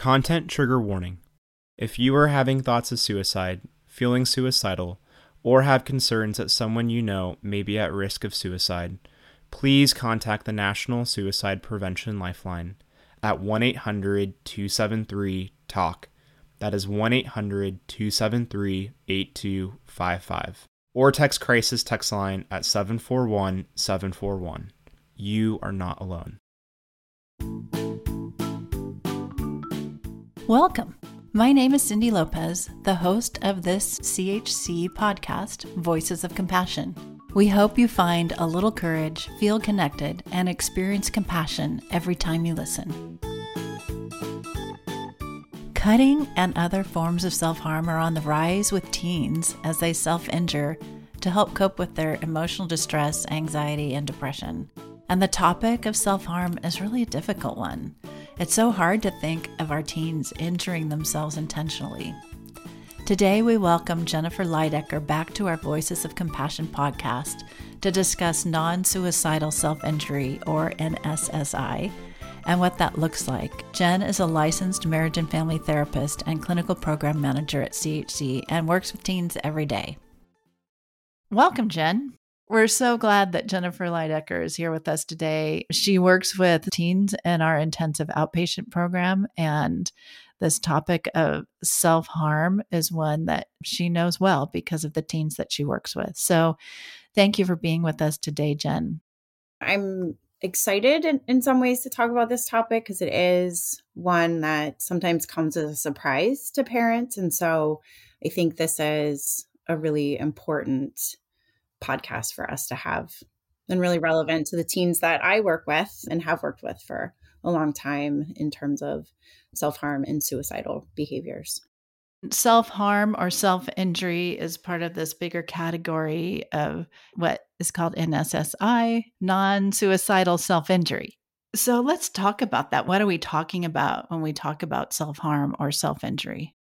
Content trigger warning. If you are having thoughts of suicide, feeling suicidal, or have concerns that someone you know may be at risk of suicide, please contact the National Suicide Prevention Lifeline at 1 800 273 TALK. That is 1 800 273 8255. Or text crisis text line at 741 741. You are not alone. Welcome. My name is Cindy Lopez, the host of this CHC podcast, Voices of Compassion. We hope you find a little courage, feel connected, and experience compassion every time you listen. Cutting and other forms of self harm are on the rise with teens as they self injure to help cope with their emotional distress, anxiety, and depression. And the topic of self harm is really a difficult one. It's so hard to think of our teens injuring themselves intentionally. Today, we welcome Jennifer Lydecker back to our Voices of Compassion podcast to discuss non suicidal self injury, or NSSI, and what that looks like. Jen is a licensed marriage and family therapist and clinical program manager at CHC and works with teens every day. Welcome, Jen. We're so glad that Jennifer Lydecker is here with us today. She works with teens in our intensive outpatient program, and this topic of self harm is one that she knows well because of the teens that she works with. So, thank you for being with us today, Jen. I'm excited in, in some ways to talk about this topic because it is one that sometimes comes as a surprise to parents. And so, I think this is a really important podcast for us to have and really relevant to the teens that I work with and have worked with for a long time in terms of self harm and suicidal behaviors. Self harm or self injury is part of this bigger category of what is called NSSI, non suicidal self injury. So let's talk about that. What are we talking about when we talk about self harm or self injury?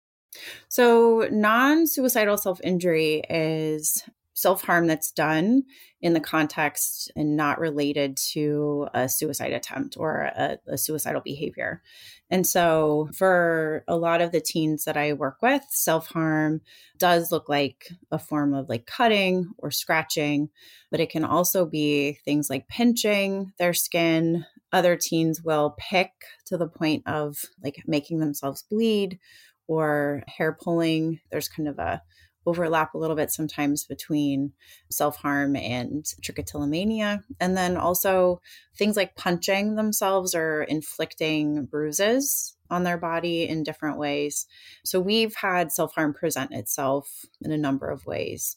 So, non suicidal self injury is self harm that's done in the context and not related to a suicide attempt or a, a, suicidal behavior. And so, for a lot of the teens that I work with, self harm does look like a form of like cutting or scratching, but it can also be things like pinching their skin. Other teens will pick to the point of like making themselves bleed or hair pulling. There's kind of a overlap a little bit sometimes between self harm and trichotillomania. And then also things like punching themselves or inflicting bruises on their body in different ways. So we've had self harm present itself in a number of ways.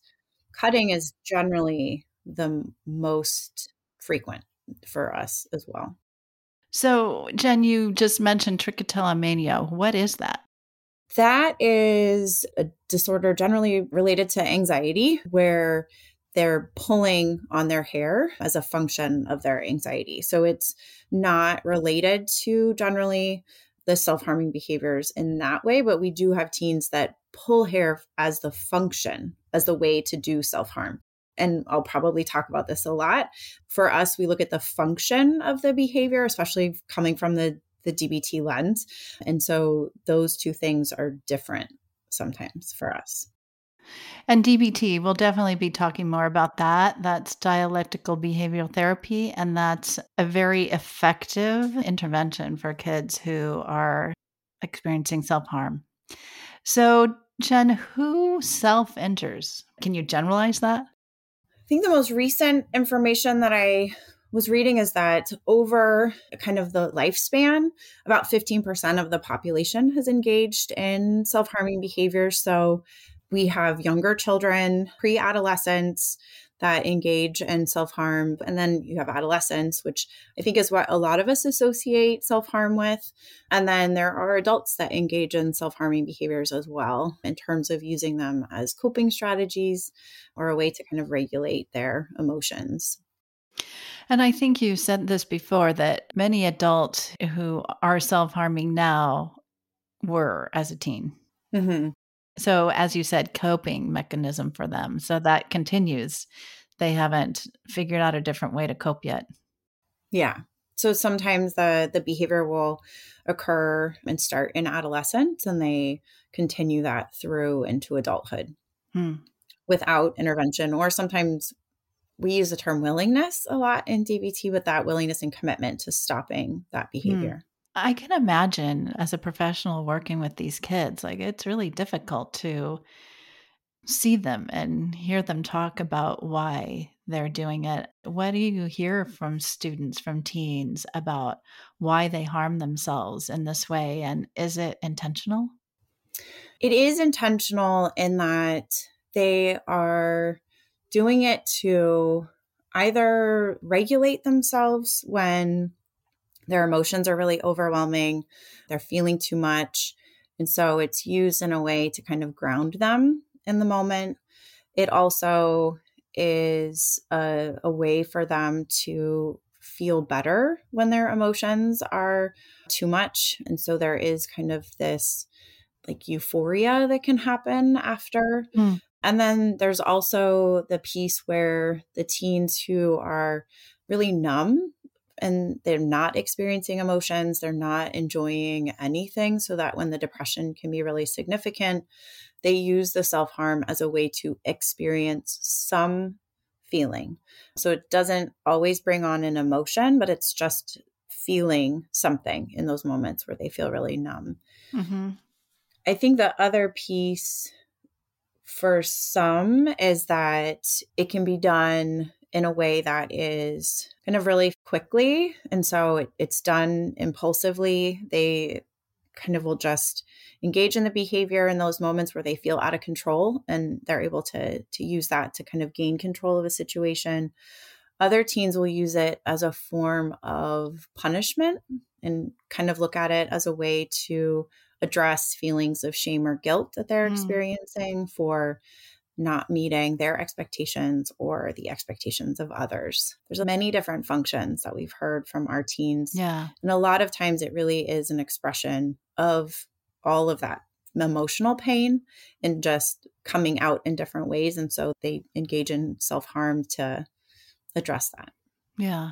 Cutting is generally the most frequent for us as well. So, Jen, you just mentioned trichotillomania. What is that? That is a disorder generally related to anxiety, where they're pulling on their hair as a function of their anxiety. So it's not related to generally the self harming behaviors in that way, but we do have teens that pull hair as the function, as the way to do self harm. And I'll probably talk about this a lot. For us, we look at the function of the behavior, especially coming from the the DBT lens. And so those two things are different sometimes for us. And DBT, we'll definitely be talking more about that. That's dialectical behavioral therapy, and that's a very effective intervention for kids who are experiencing self harm. So, Jen, who self injures? Can you generalize that? I think the most recent information that I was reading is that over kind of the lifespan, about 15% of the population has engaged in self harming behaviors. So we have younger children, pre adolescents that engage in self harm. And then you have adolescents, which I think is what a lot of us associate self harm with. And then there are adults that engage in self harming behaviors as well, in terms of using them as coping strategies or a way to kind of regulate their emotions. And I think you said this before that many adults who are self harming now were as a teen. Mm-hmm. So, as you said, coping mechanism for them. So that continues. They haven't figured out a different way to cope yet. Yeah, So sometimes the the behavior will occur and start in adolescence and they continue that through into adulthood hmm. without intervention or sometimes we use the term willingness a lot in DBT with that willingness and commitment to stopping that hmm. behavior. I can imagine as a professional working with these kids, like it's really difficult to see them and hear them talk about why they're doing it. What do you hear from students, from teens about why they harm themselves in this way? And is it intentional? It is intentional in that they are doing it to either regulate themselves when their emotions are really overwhelming, they're feeling too much. And so it's used in a way to kind of ground them in the moment. It also is a, a way for them to feel better when their emotions are too much. And so there is kind of this like euphoria that can happen after. Mm. And then there's also the piece where the teens who are really numb and they're not experiencing emotions, they're not enjoying anything, so that when the depression can be really significant, they use the self harm as a way to experience some feeling. So it doesn't always bring on an emotion, but it's just feeling something in those moments where they feel really numb. Mm-hmm. I think the other piece for some is that it can be done in a way that is kind of really quickly. And so it, it's done impulsively. They kind of will just engage in the behavior in those moments where they feel out of control and they're able to to use that to kind of gain control of a situation other teens will use it as a form of punishment and kind of look at it as a way to address feelings of shame or guilt that they're mm. experiencing for not meeting their expectations or the expectations of others. There's many different functions that we've heard from our teens. Yeah. And a lot of times it really is an expression of all of that emotional pain and just coming out in different ways. And so they engage in self harm to address that. Yeah.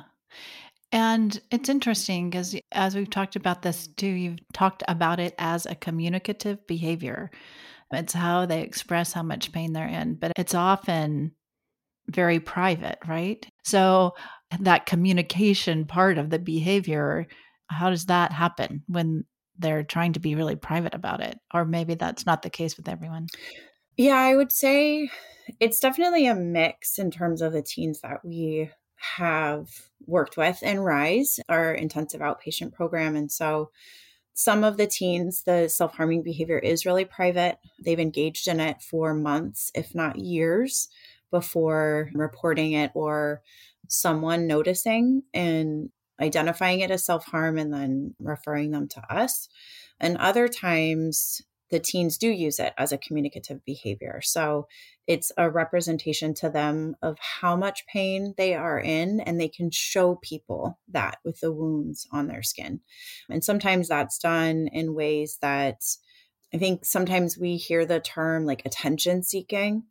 And it's interesting because as we've talked about this too, you've talked about it as a communicative behavior. It's how they express how much pain they're in, but it's often very private, right? So that communication part of the behavior, how does that happen when they're trying to be really private about it? Or maybe that's not the case with everyone. Yeah, I would say it's definitely a mix in terms of the teens that we have worked with in RISE, our intensive outpatient program. And so some of the teens, the self harming behavior is really private. They've engaged in it for months, if not years, before reporting it or someone noticing and identifying it as self harm and then referring them to us. And other times, the teens do use it as a communicative behavior. So it's a representation to them of how much pain they are in, and they can show people that with the wounds on their skin. And sometimes that's done in ways that I think sometimes we hear the term like attention seeking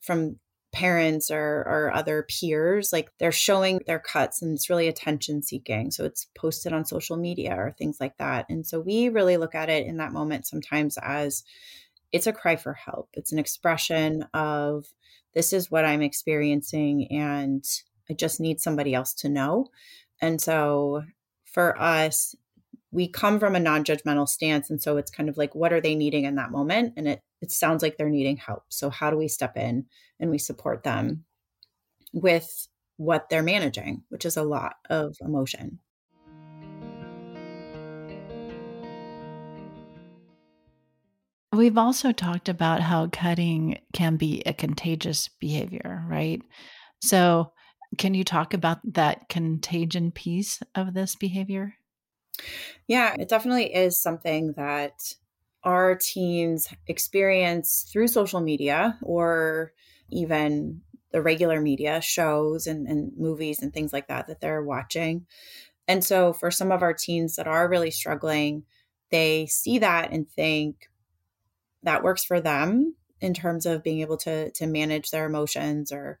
from parents or, or other peers like they're showing their cuts and it's really attention seeking. So it's posted on social media or things like that. And so we really look at it in that moment sometimes as it's a cry for help. It's an expression of this is what i'm experiencing and i just need somebody else to know. And so for us we come from a non-judgmental stance and so it's kind of like what are they needing in that moment and it it sounds like they're needing help so how do we step in and we support them with what they're managing, which is a lot of emotion. We've also talked about how cutting can be a contagious behavior, right? So, can you talk about that contagion piece of this behavior? Yeah, it definitely is something that our teens experience through social media or even the regular media shows and, and movies and things like that that they're watching. And so for some of our teens that are really struggling, they see that and think that works for them in terms of being able to to manage their emotions or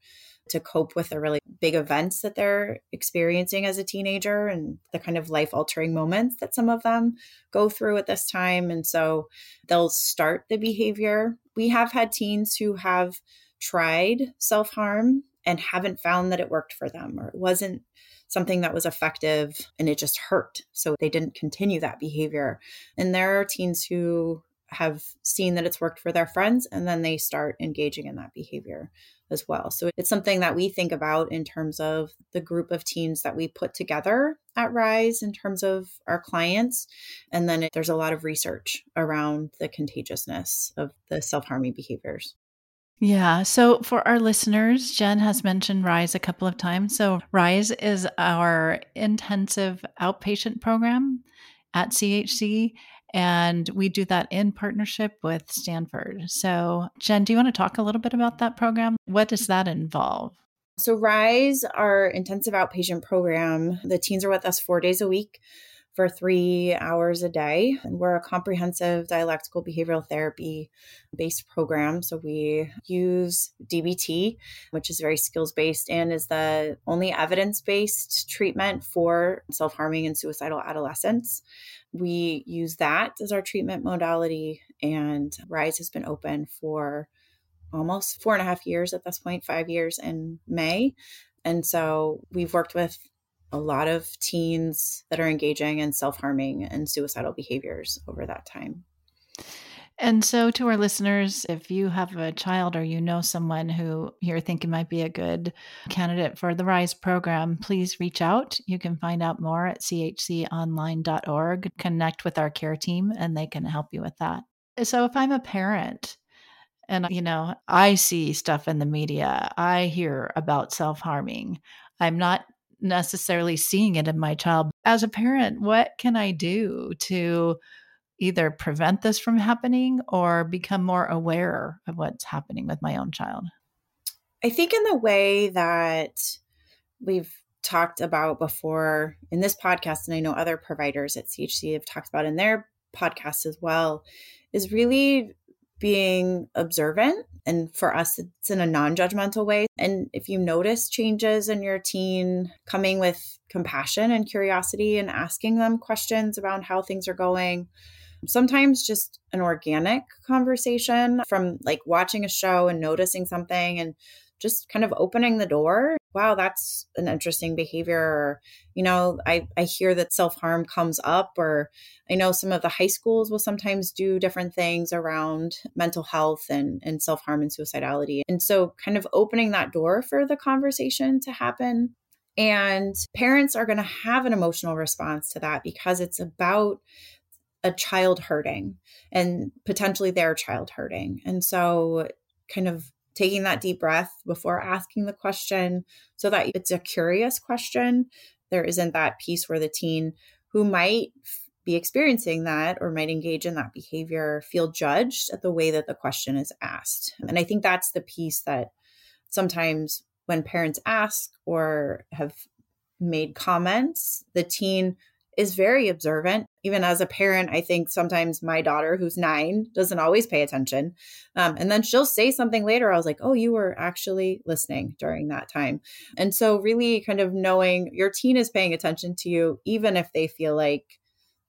to cope with a really big events that they're experiencing as a teenager and the kind of life altering moments that some of them go through at this time. And so they'll start the behavior. We have had teens who have tried self harm and haven't found that it worked for them or it wasn't something that was effective and it just hurt. So they didn't continue that behavior. And there are teens who have seen that it's worked for their friends and then they start engaging in that behavior as well. So it's something that we think about in terms of the group of teens that we put together at Rise in terms of our clients. And then there's a lot of research around the contagiousness of the self harming behaviors. Yeah. So for our listeners, Jen has mentioned RISE a couple of times. So RISE is our intensive outpatient program at CHC. And we do that in partnership with Stanford. So, Jen, do you want to talk a little bit about that program? What does that involve? So, RISE, our intensive outpatient program, the teens are with us four days a week for three hours a day. And we're a comprehensive dialectical behavioral therapy based program. So we use DBT, which is very skills based and is the only evidence based treatment for self harming and suicidal adolescents. We use that as our treatment modality, and RISE has been open for almost four and a half years at this point, five years in May. And so we've worked with a lot of teens that are engaging in self harming and suicidal behaviors over that time. And so, to our listeners, if you have a child or you know someone who you're thinking might be a good candidate for the RISE program, please reach out. You can find out more at chconline.org. Connect with our care team and they can help you with that. So, if I'm a parent and, you know, I see stuff in the media, I hear about self harming, I'm not necessarily seeing it in my child. As a parent, what can I do to either prevent this from happening or become more aware of what's happening with my own child? I think, in the way that we've talked about before in this podcast, and I know other providers at CHC have talked about in their podcast as well, is really being observant. And for us, it's in a non judgmental way. And if you notice changes in your teen, coming with compassion and curiosity and asking them questions about how things are going. Sometimes just an organic conversation from like watching a show and noticing something and just kind of opening the door. Wow that's an interesting behavior. You know i i hear that self-harm comes up or i know some of the high schools will sometimes do different things around mental health and and self-harm and suicidality. And so kind of opening that door for the conversation to happen. And parents are going to have an emotional response to that because it's about a child hurting and potentially their child hurting. And so kind of taking that deep breath before asking the question so that it's a curious question. There isn't that piece where the teen who might be experiencing that or might engage in that behavior feel judged at the way that the question is asked. And I think that's the piece that sometimes when parents ask or have made comments, the teen is very observant. Even as a parent, I think sometimes my daughter, who's nine, doesn't always pay attention. Um, and then she'll say something later. I was like, oh, you were actually listening during that time. And so, really, kind of knowing your teen is paying attention to you, even if they feel like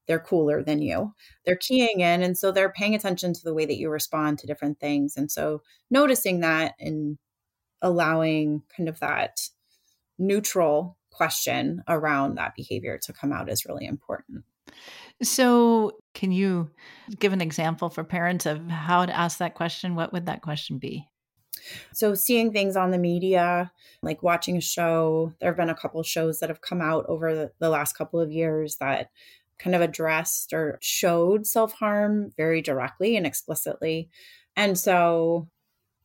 they're cooler than you. They're keying in. And so, they're paying attention to the way that you respond to different things. And so, noticing that and allowing kind of that neutral question around that behavior to come out is really important. So, can you give an example for parents of how to ask that question? What would that question be? So, seeing things on the media, like watching a show, there have been a couple shows that have come out over the, last couple of years that kind of addressed or showed self harm very directly and explicitly. And so,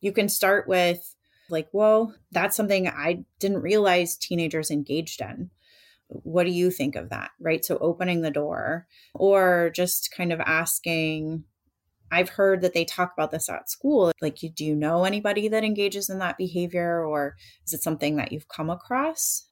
you can start with like, whoa, that's something I didn't realize teenagers engaged in. What do you think of that? Right. So opening the door or just kind of asking, I've heard that they talk about this at school. Like, do you know anybody that engages in that behavior, or is it something that you've come across?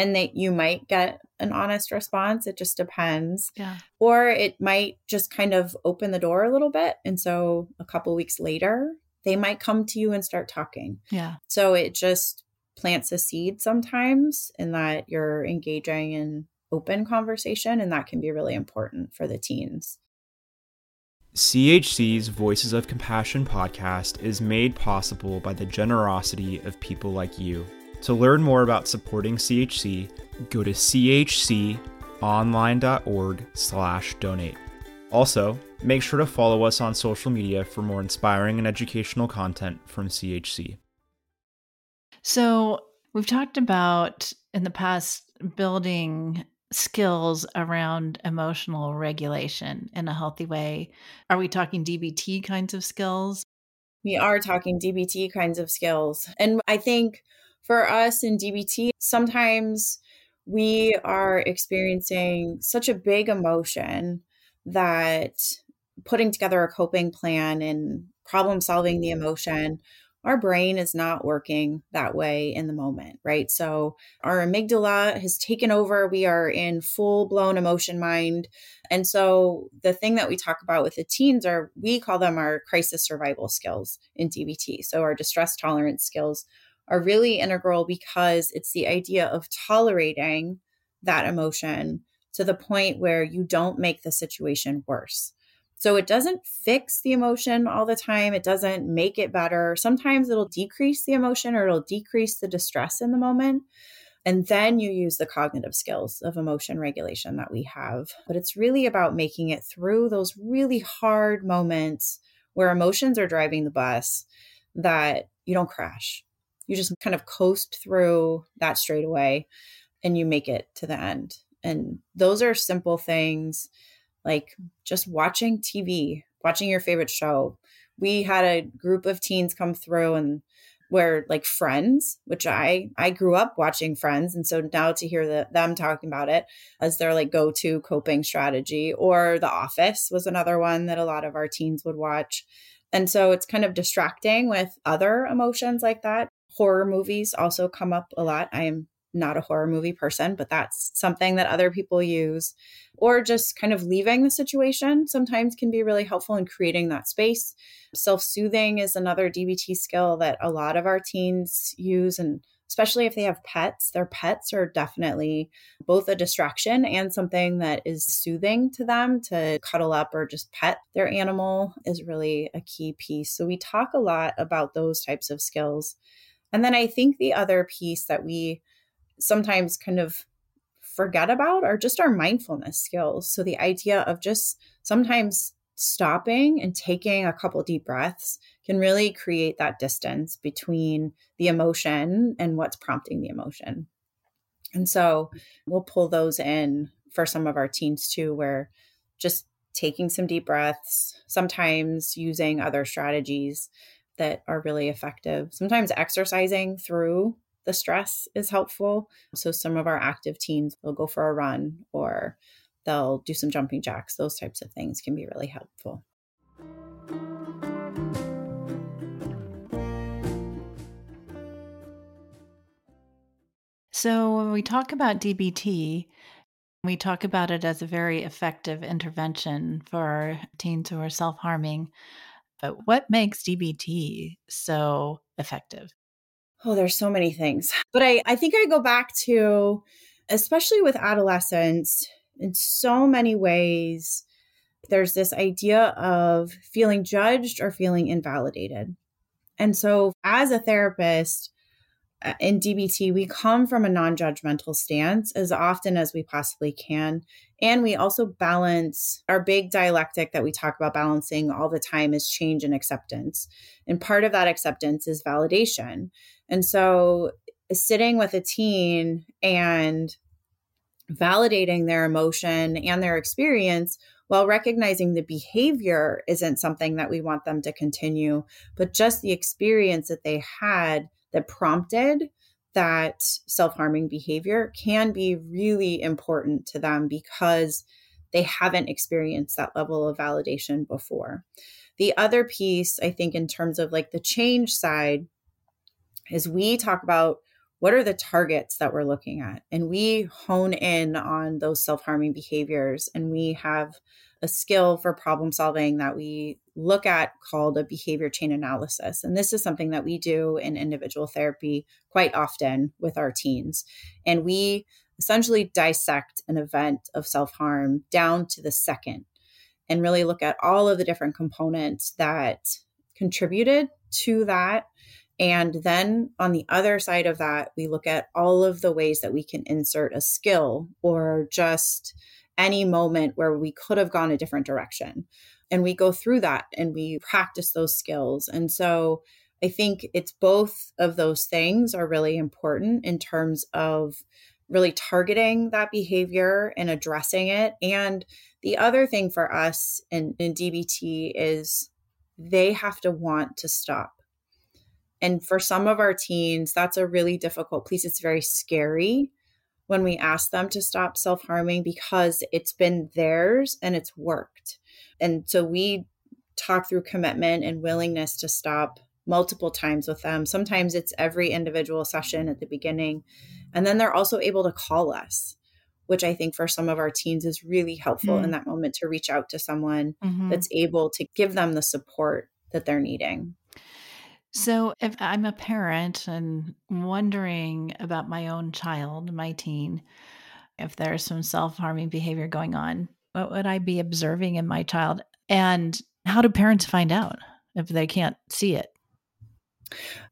And that you might get an honest response. It just depends. Yeah. Or it might just kind of open the door a little bit. And so a couple weeks later, they might come to you and start talking. Yeah. So it just plants a seed sometimes in that you're engaging in open conversation, and that can be really important for the teens. CHC's Voices of Compassion podcast is made possible by the generosity of people like you. To learn more about supporting CHC, go to chconline.org/donate. Also, make sure to follow us on social media for more inspiring and educational content from CHC. So, we've talked about in the past building skills around emotional regulation in a healthy way. Are we talking DBT kinds of skills? We are talking DBT kinds of skills. And I think for us in DBT, sometimes we are experiencing such a big emotion that putting together a coping plan and problem solving the emotion our brain is not working that way in the moment, right? So our amygdala has taken over. We are in full blown emotion mind. And so the thing that we talk about with the teens are we call them our crisis survival skills in DBT. So our distress tolerance skills are really integral because it's the idea of tolerating that emotion to the point where you don't make the situation worse. So it doesn't fix the emotion all the time. It doesn't make it better. Sometimes it'll decrease the emotion or it'll decrease the distress in the moment. And then you use the cognitive skills of emotion regulation that we have. But it's really about making it through those really hard moments where emotions are driving the bus that you don't crash. You just kind of coast through that straight away and you make it to the end. And those are simple things like just watching TV, watching your favorite show. We had a group of teens come through and where like friends which i i grew up watching friends. And so now to hear the, them talking about it as their like go-to coping strategy or the office was another one that a lot of our teens would watch. And so it's kind of distracting with other emotions like that. Horror movies also come up a lot. I am not a horror movie person, but that's something that other people use. Or just kind of leaving the situation sometimes can be really helpful in creating that space. Self soothing is another DBT skill that a lot of our teens use. And especially if they have pets, their pets are definitely both a distraction and something that is soothing to them to cuddle up or just pet their animal is really a key piece. So we talk a lot about those types of skills. And then I think the other piece that we sometimes kind of forget about are just our mindfulness skills. So the idea of just sometimes stopping and taking a couple deep breaths can really create that distance between the emotion and what's prompting the emotion. And so we'll pull those in for some of our teens too, where just taking some deep breaths, sometimes using other strategies that are really effective, sometimes exercising through the stress is helpful. So some of our active teens will go for a run or they'll do some jumping jacks. Those types of things can be really helpful. So when we talk about DBT, we talk about it as a very effective intervention for teens who are self harming. But what makes DBT so effective? Oh, there's so many things. But I, I think I go back to, especially with adolescents, in so many ways, there's this idea of feeling judged or feeling invalidated. And so, as a therapist Uh, in DBT, we come from a non judgmental stance as often as we possibly can. And we also balance our big dialectic that we talk about balancing all the time is change and acceptance. And part of that acceptance is validation. And so sitting with a teen and validating their emotion and their experience while recognizing the behavior isn't something that we want them to continue, but just the experience that they had that prompted that self harming behavior can be really important to them because they haven't experienced that level of validation before. The other piece, I think, in terms of like the change side, is we talk about what are the targets that we're looking at and we hone in on those self-harming behaviors and we have a skill for problem solving that we look at called a behavior chain analysis. And this is something that we do in individual therapy quite often with our teens. And we essentially dissect an event of self harm down to the second and really look at all of the different components that contributed to that. And then on the other side of that, we look at all of the ways that we can insert a skill or just any moment where we could have gone a different direction. And we go through that and we practice those skills. And so I think it's both of those things are really important in terms of really targeting that behavior and addressing it. And the other thing for us in, in DBT is they have to want to stop. And for some of our teens, that's a really difficult piece. It's very scary when we ask them to stop self harming because it's been theirs and it's worked. And so we talk through commitment and willingness to stop multiple times with them. Sometimes it's every individual session at the beginning. And then they're also able to call us, which I think for some of our teens is really helpful mm. in that moment to reach out to someone mm-hmm. that's able to give them the support that they're needing. So, if I'm a parent and wondering about my own child, my teen, if there's some self harming behavior going on, what would I be observing in my child? And how do parents find out if they can't see it?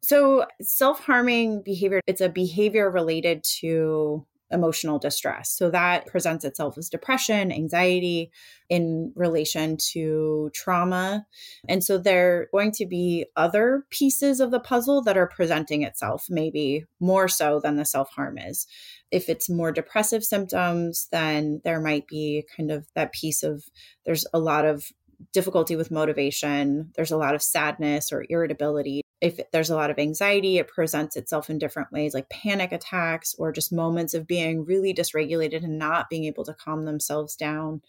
So, self harming behavior, it's a behavior related to emotional distress. So that presents itself as depression, anxiety in relation to trauma. And so there are going to be other pieces of the puzzle that are presenting itself, maybe more so than the self harm is. If it's more depressive symptoms, then there might be kind of that piece of there's a lot of difficulty with motivation, there's a lot of sadness or irritability if there's a lot of anxiety, it presents itself in different ways, like panic attacks or just moments of being really dysregulated and not being able to calm themselves down.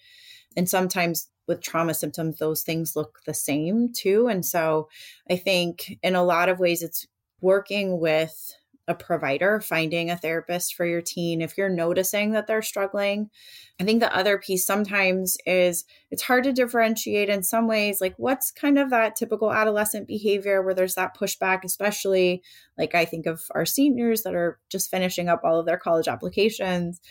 And sometimes with trauma symptoms, those things look the same too. And so I think in a lot of ways, it's working with a provider, finding a therapist for your teen if you're noticing that they're struggling. I think the other piece sometimes is it's hard to differentiate in some ways, like what's kind of that typical adolescent behavior where there's that pushback, especially like I think of our seniors that are just finishing up all of their college applications.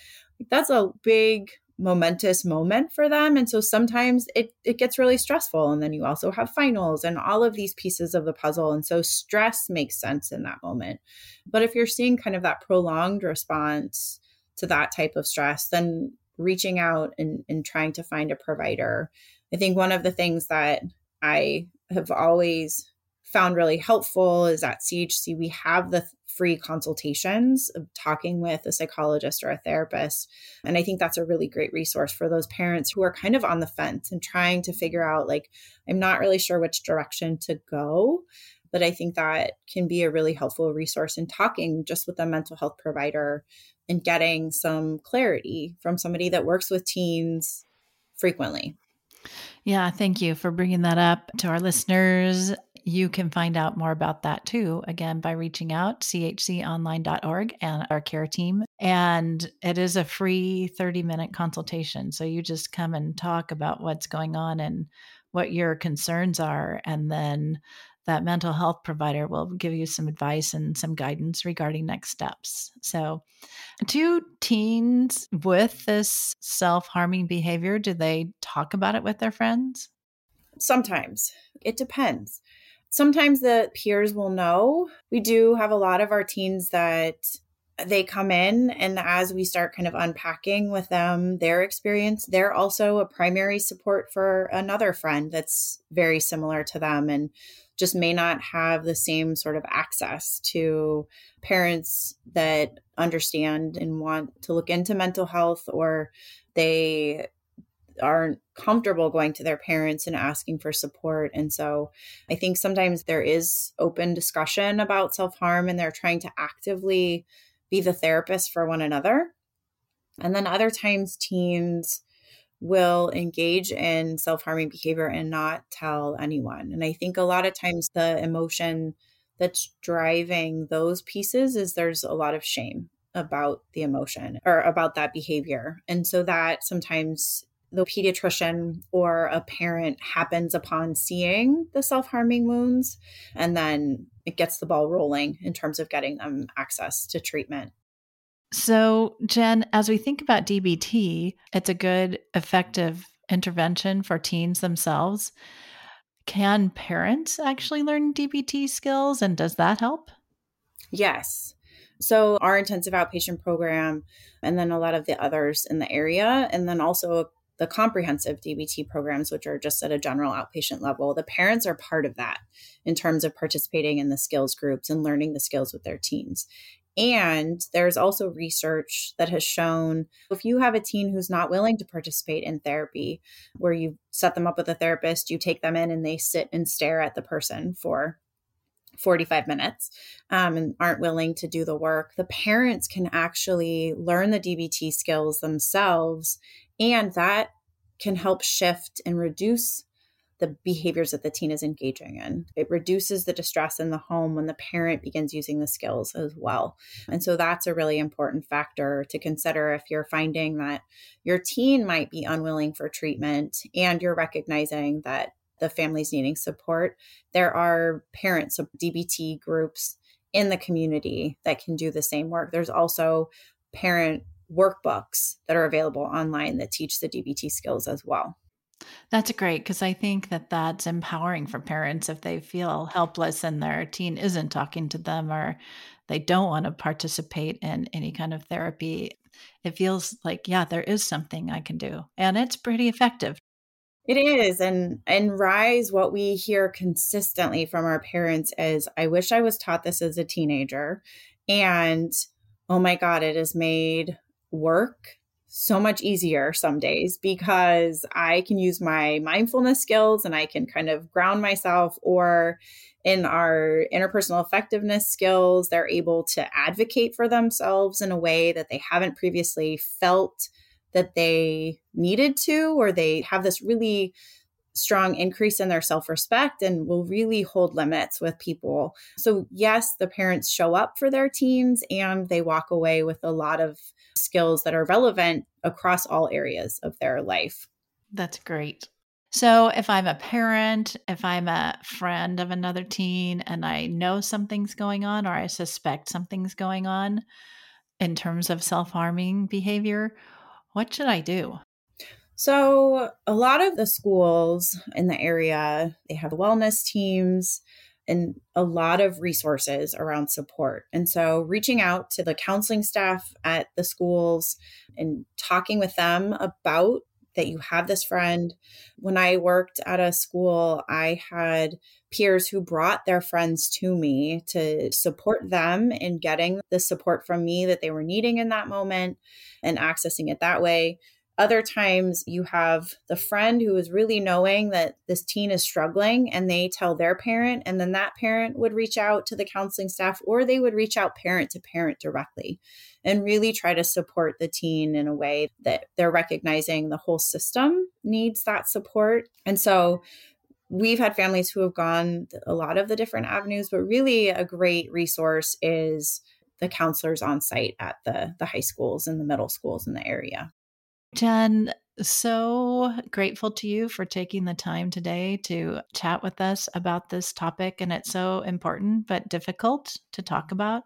That's a big momentous moment for them. And so sometimes it it gets really stressful. And then you also have finals and all of these pieces of the puzzle. And so stress makes sense in that moment. But if you're seeing kind of that prolonged response to that type of stress then reaching out and, and trying to find a provider. I think one of the things that i have always found really helpful is at CHC, we have the free consultations of talking with a psychologist or a therapist. And I think that's a really great resource for those parents who are kind of on the fence and trying to figure out, like, I'm not really sure which direction to go. But I think that can be a really helpful resource in talking just with a mental health provider and getting some clarity from somebody that works with teens frequently. Yeah, thank you for bringing that up to our listeners. You can find out more about that too, again, by reaching out, chconline.org and our care team. And it is a free 30 minute consultation. So you just come and talk about what's going on and what your concerns are. And then that mental health provider will give you some advice and some guidance regarding next steps. So, do teens with this self harming behavior, do they talk about it with their friends? Sometimes. It depends sometimes the peers will know. We do have a lot of our teens that they come in and as we start kind of unpacking with them their experience they're also a primary support for another friend that's very similar to them and just may not have the same sort of access to parents that understand and want to look into mental health or they aren't comfortable going to their parents and asking for support. And so I think sometimes there is open discussion about self harm and they're trying to actively be the therapist for one another. And then other times, teens will engage in self harming behavior and not tell anyone. And I think a lot of times the emotion that's driving those pieces is there's a lot of shame about the emotion or about that behavior. And so that sometimes the pediatrician or a parent happens upon seeing the self harming wounds, and then it gets the ball rolling in terms of getting them access to treatment. So, Jen, as we think about DBT, it's a good, effective intervention for teens themselves. Can parents actually learn DBT skills, and does that help? Yes. So, our intensive outpatient program, and then a lot of the others in the area, and then also the comprehensive DBT programs, which are just at a general outpatient level, the parents are part of that in terms of participating in the skills groups and learning the skills with their teens. And there's also research that has shown if you have a teen who's not willing to participate in therapy, where you set them up with a therapist, you take them in and they sit and stare at the person for 45 minutes um, and aren't willing to do the work, the parents can actually learn the DBT skills themselves. And that can help shift and reduce the behaviors that the teen is engaging in. It reduces the distress in the home when the parent begins using the skills as well. And so that's a really important factor to consider if you're finding that your teen might be unwilling for treatment and you're recognizing that the family's needing support. There are parents of DBT groups in the community that can do the same work. There's also parent workbooks that are available online that teach the DBT skills as well. That's great because I think that that's empowering for parents if they feel helpless and their teen isn't talking to them or they don't want to participate in any kind of therapy. It feels like, yeah, there is something I can do. And it's pretty effective. It is. And and rise what we hear consistently from our parents is I wish I was taught this as a teenager. And oh my God, it has made work so much easier some days because I can use my mindfulness skills and I can kind of ground myself or in our interpersonal effectiveness skills they're able to advocate for themselves in a way that they haven't previously felt that they needed to or they have this really strong increase in their self respect and will really hold limits with people. So, yes, the parents show up for their teens and they walk away with a lot of skills that are relevant across all areas of their life. That's great. So, if I'm a parent, if I'm a friend of another teen and I know something's going on or I suspect something's going on in terms of self harming behavior, what should I do? So, a lot of the schools in the area, they have wellness teams and a lot of resources around support. And so, reaching out to the counseling staff at the schools and talking with them about that you have this friend. When I worked at a school, I had peers who brought their friends to me to support them in getting the support from me that they were needing in that moment and accessing it that way. Other times you have the friend who is really knowing that this teen is struggling and they tell their parent, and then that parent would reach out to the counseling staff or they would reach out parent to parent directly and really try to support the teen in a way that they're recognizing the whole system needs that support. And so we've had families who have gone a lot of the different avenues, but really a great resource is the counselors on site at the the high schools and the middle schools in the area. Jen, so grateful to you for taking the time today to chat with us about this topic. And it's so important, but difficult to talk about.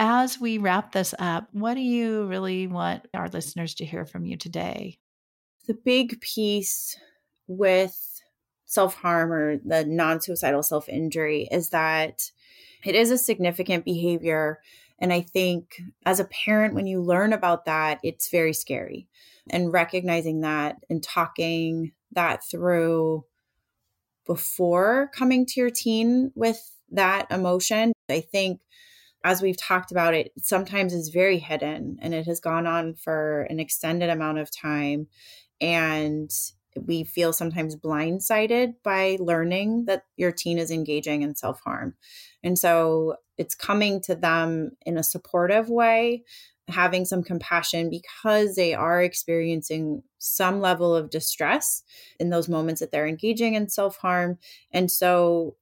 As we wrap this up, what do you really want our listeners to hear from you today? The big piece with self harm or the non suicidal self injury is that it is a significant behavior. And I think as a parent, when you learn about that, it's very scary and recognizing that and talking that through before coming to your teen with that emotion. I think as we've talked about it, sometimes is very hidden and it has gone on for an extended amount of time. And we feel sometimes blindsided by learning that your teen is engaging in self harm. And so it's coming to them in a supportive way, having some compassion because they are experiencing some level of distress in those moments that they're engaging in self harm. And so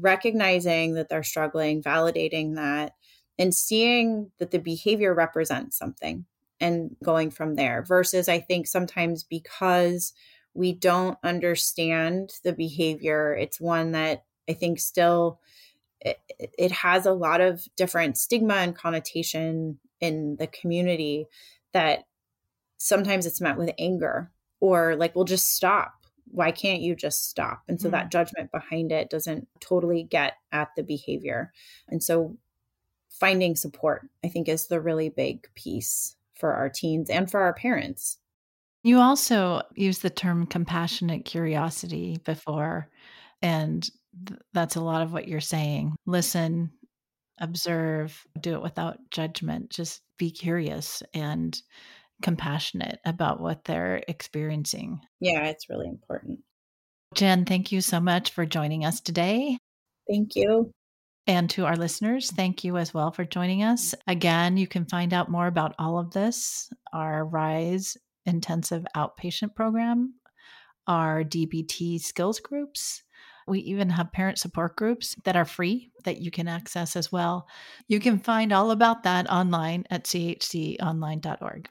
recognizing that they're struggling, validating that, and seeing that the behavior represents something and going from there versus I think sometimes because we don't understand the behavior, it's one that I think still it, it has a lot of different stigma and connotation in the community that sometimes it's met with anger or like we'll just stop. Why can't you just stop? And so mm. that judgment behind it doesn't totally get at the behavior. And so finding support i think is the really big piece for our teens and for our parents. You also used the term compassionate curiosity before and th- that's a lot of what you're saying listen observe do it without judgment just be curious and compassionate about what they're experiencing. Yeah, it's really important. Jen, thank you so much for joining us today. Thank you. And to our listeners, thank you as well for joining us. Again, you can find out more about all of this our RISE intensive outpatient program, our DBT skills groups. We even have parent support groups that are free that you can access as well. You can find all about that online at chconline.org.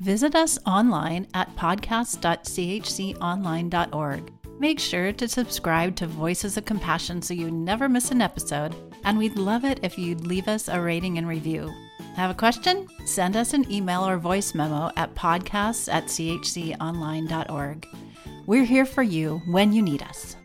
Visit us online at podcast.chconline.org. Make sure to subscribe to Voices of Compassion so you never miss an episode, and we'd love it if you'd leave us a rating and review. Have a question? Send us an email or voice memo at podcasts at chconline.org. We're here for you when you need us.